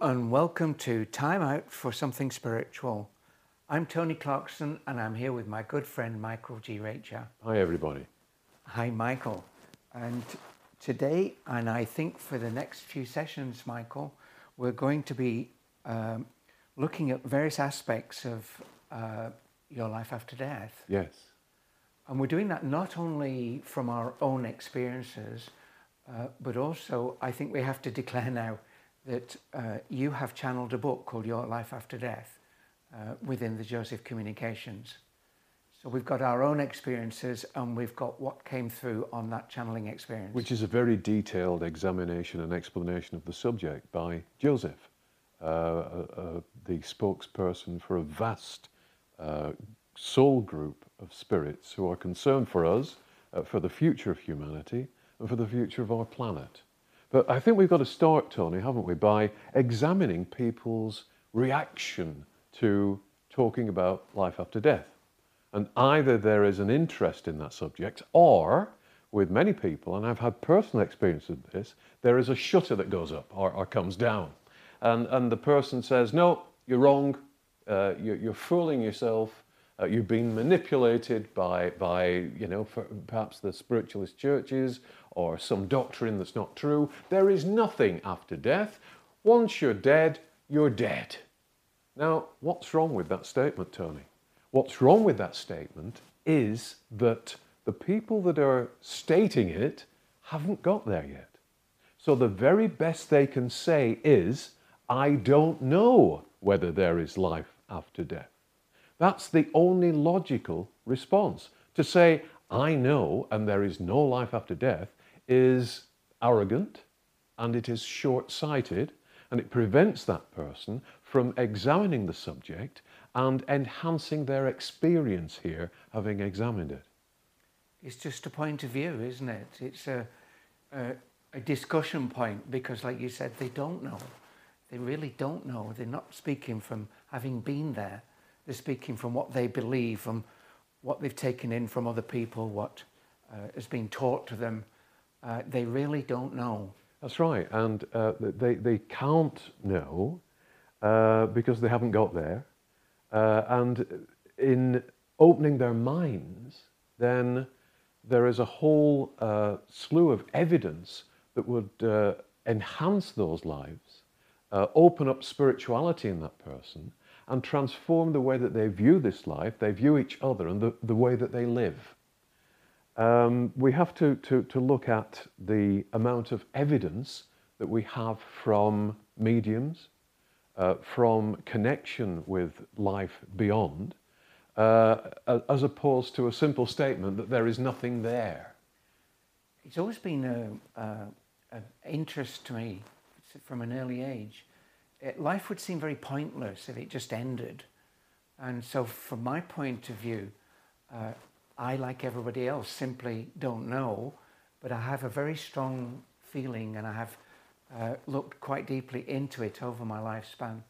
and welcome to Time Out for Something Spiritual. I'm Tony Clarkson and I'm here with my good friend Michael G. Reccia. Hi, everybody. Hi, Michael. And today, and I think for the next few sessions, Michael, we're going to be um, looking at various aspects of uh, your life after death. Yes. And we're doing that not only from our own experiences, uh, but also I think we have to declare now that uh, you have channeled a book called Your Life After Death uh, within the Joseph Communications. So we've got our own experiences and we've got what came through on that channeling experience. Which is a very detailed examination and explanation of the subject by Joseph, uh, uh, uh the spokesperson for a vast uh, soul group of spirits who are concerned for us, for the future of humanity, and for the future of our planet. But I think we've got to start, Tony, haven't we, by examining people's reaction to talking about life after death. And either there is an interest in that subject, or with many people, and I've had personal experience of this, there is a shutter that goes up or, or comes down. And, and the person says, No, you're wrong, uh, you're, you're, fooling yourself, uh, you've been manipulated by, by you know, perhaps the spiritualist churches or some doctrine that's not true. There is nothing after death. Once you're dead, you're dead. Now, what's wrong with that statement, Tony? What's wrong with that statement is that the people that are stating it haven't got there yet. So the very best they can say is, I don't know whether there is life after death. That's the only logical response. To say, I know and there is no life after death is arrogant and it is short sighted and it prevents that person from examining the subject and enhancing their experience here, having examined it. It's just a point of view, isn't it? It's a, a, a discussion point because, like you said, they don't know. They really don't know. They're not speaking from having been there. They're speaking from what they believe, from what they've taken in from other people, what uh, has been taught to them uh, they really don't know. That's right, and uh, they, they can't know uh, because they haven't got there. Uh, and in opening their minds, then there is a whole uh, slew of evidence that would uh, enhance those lives, open up spirituality in that person, and transform the way that they view this life, they view each other, and the, the way that they live um, we have to, to, to look at the amount of evidence that we have from mediums, uh, from connection with life beyond, uh, as opposed to a simple statement that there is nothing there. It's always been an interest to me from an early age. It, life would seem very pointless if it just ended. And so, from my point of view, uh, I, like everybody else, simply don't know, but I have a very strong feeling and I have uh, looked quite deeply into it over my lifespan.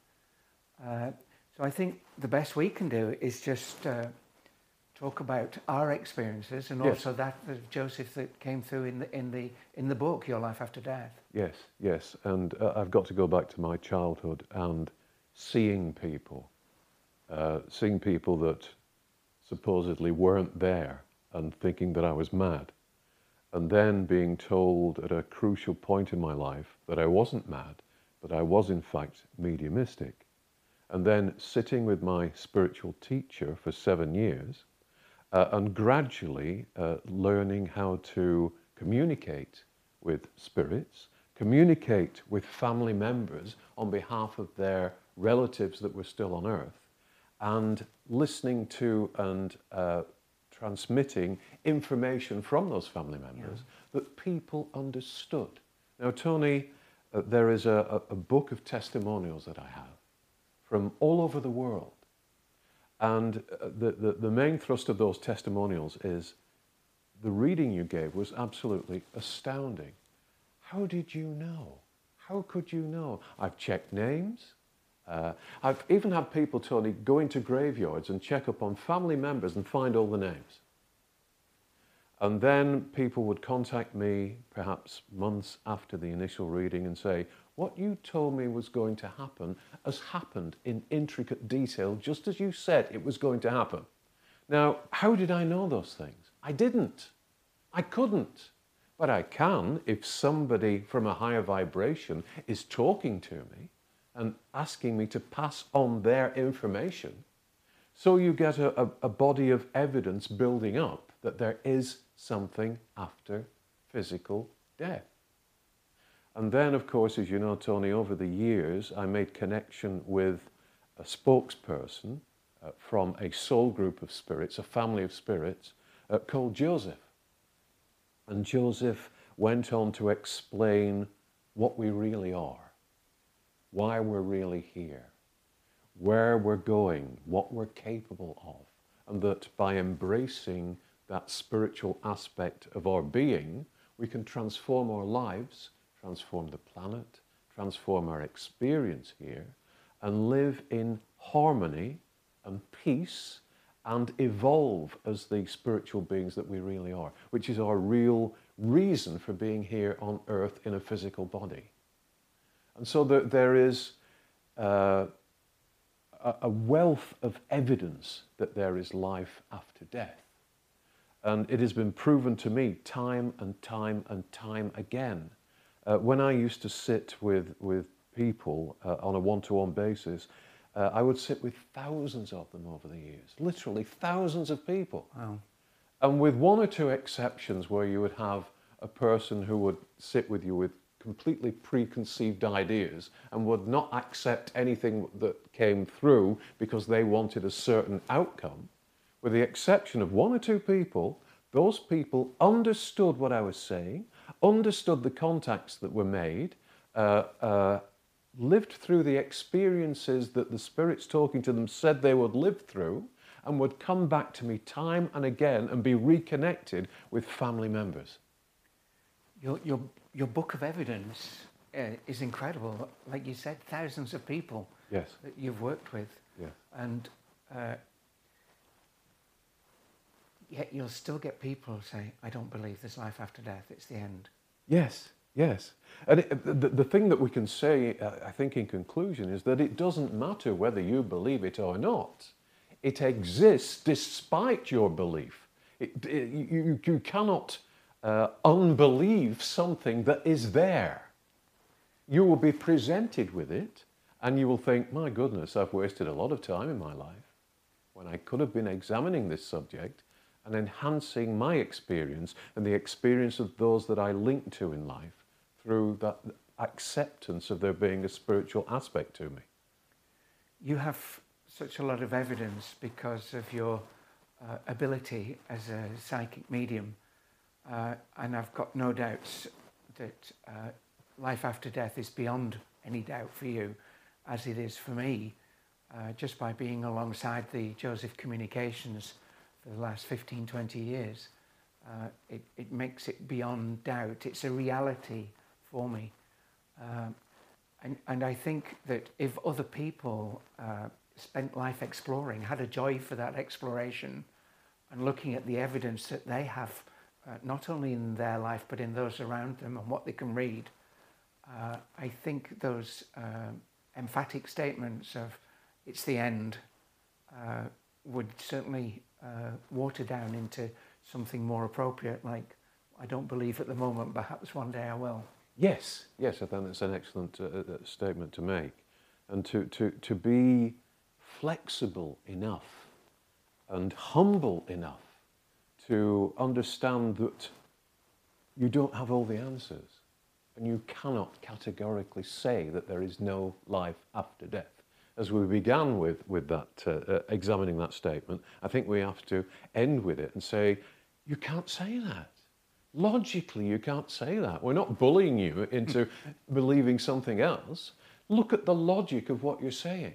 Uh, so I think the best we can do is just uh, talk about our experiences and yes. also that of Joseph that came through in the, in, the, in the book, Your Life After Death. Yes, yes. And uh, I've got to go back to my childhood and seeing people, uh, seeing people that supposedly weren't there and thinking that I was mad. And then being told at a crucial point in my life that I wasn't mad, but I was in fact mediumistic. And then sitting with my spiritual teacher for seven years uh, and gradually uh, learning how to communicate with spirits, communicate with family members on behalf of their relatives that were still on earth, and listening to and uh, transmitting information from those family members yeah. that people understood. Now, Tony, uh, there is a, a, book of testimonials that I have from all over the world. And uh, the, the, the main thrust of those testimonials is the reading you gave was absolutely astounding. How did you know? How could you know? I've checked names. Uh, I've even had people, Tony, go into graveyards and check up on family members and find all the names. And then people would contact me perhaps months after the initial reading and say, what you told me was going to happen has happened in intricate detail, just as you said it was going to happen. Now, how did I know those things? I didn't. I couldn't. But I can if somebody from a higher vibration is talking to me and asking me to pass on their information. So you get a, a, a body of evidence building up that there is something after physical death. And then, of course, as you know, Tony, over the years, I made connection with a spokesperson uh, from a soul group of spirits, a family of spirits, uh, called Joseph. And Joseph went on to explain what we really are, why we're really here, where we're going, what we're capable of, and that by embracing that spiritual aspect of our being, we can transform our lives, transform the planet, transform our experience here, and live in harmony and peace and evolve as the spiritual beings that we really are, which is our real reason for being here on earth in a physical body. And so there, there is uh, a wealth of evidence that there is life after death. And it has been proven to me time and time and time again. Uh, when I used to sit with, with people uh, on a one to one basis, uh, I would sit with thousands of them over the years, literally thousands of people. Wow. And with one or two exceptions where you would have a person who would sit with you with completely preconceived ideas and would not accept anything that came through because they wanted a certain outcome, with the exception of one or two people, those people understood what I was saying, understood the contacts that were made, uh, uh, lived through the experiences that the spirits talking to them said they would live through and would come back to me time and again and be reconnected with family members. Your, your, your book of evidence uh, is incredible. Like you said, thousands of people yes. that you've worked with. And uh, yet you'll still get people say, I don't believe there's life after death, it's the end. Yes. Yes. And it, the, the thing that we can say, uh, I think, in conclusion, is that it doesn't matter whether you believe it or not. It exists despite your belief. It, it, you, you cannot uh, unbelieve something that is there. You will be presented with it and you will think, my goodness, I've wasted a lot of time in my life when I could have been examining this subject and enhancing my experience and the experience of those that I link to in life through that acceptance of there being a spiritual aspect to me. You have such a lot of evidence because of your uh, ability as a psychic medium, uh, and I've got no doubts that uh, life after death is beyond any doubt for you, as it is for me, uh, just by being alongside the Joseph Communications the last 15, 20 years. Uh, it, it makes it beyond doubt. It's a reality for me. Um, and, and I think that if other people uh, spent life exploring, had a joy for that exploration, and looking at the evidence that they have, uh, not only in their life but in those around them and what they can read, uh, I think those uh, emphatic statements of it's the end uh, would certainly uh, water down into something more appropriate, like I don't believe at the moment, perhaps one day I will. Yes, yes, I think that's an excellent uh, uh, statement to make. And to, to, to be flexible enough and humble enough to understand that you don't have all the answers and you cannot categorically say that there is no life after death. As we began with, with that, uh, uh, examining that statement, I think we have to end with it and say, you can't say that. Logically, you can't say that. We're not bullying you into believing something else. Look at the logic of what you're saying.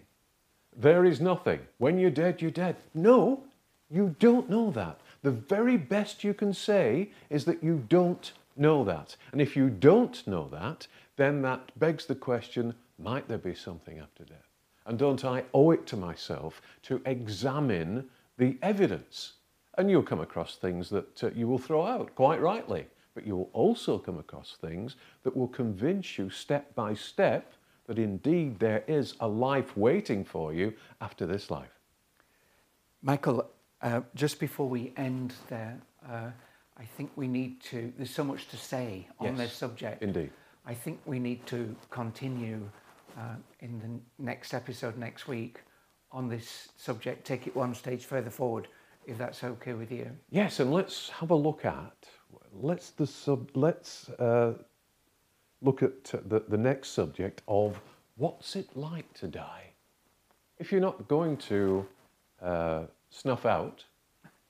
There is nothing. When you're dead, you're dead. No, you don't know that. The very best you can say is that you don't know that. And if you don't know that, then that begs the question might there be something after death? And don't I owe it to myself to examine the evidence? And you'll come across things that uh, you will throw out, quite rightly. but you will also come across things that will convince you step by step that indeed there is a life waiting for you after this life. Michael, uh, just before we end there, uh, I think we need to, there's so much to say on Yes, this subject. Indeed. I think we need to continue uh, in the next episode next week on this subject, take it one stage further forward, if that's okay with you. Yes, and let's have a look at let's the sub let's uh, look at the, the next subject of what's it like to die. If you're not going to uh, snuff out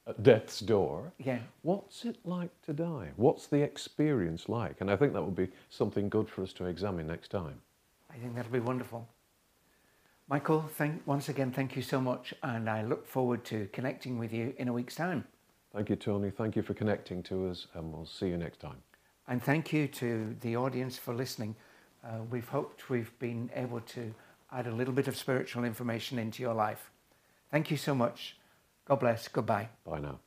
at death's door, Yeah. what's it like to die? What's the experience like? And I think that would be something good for us to examine next time. I think that'll be wonderful. Michael, thank, once again, thank you so much, and I look forward to connecting with you in a week's time. Thank you, Tony. Thank you for connecting to us, and we'll see you next time. And thank you to the audience for listening. Uh, we've hoped we've been able to add a little bit of spiritual information into your life. Thank you so much. God bless. Goodbye. Bye now.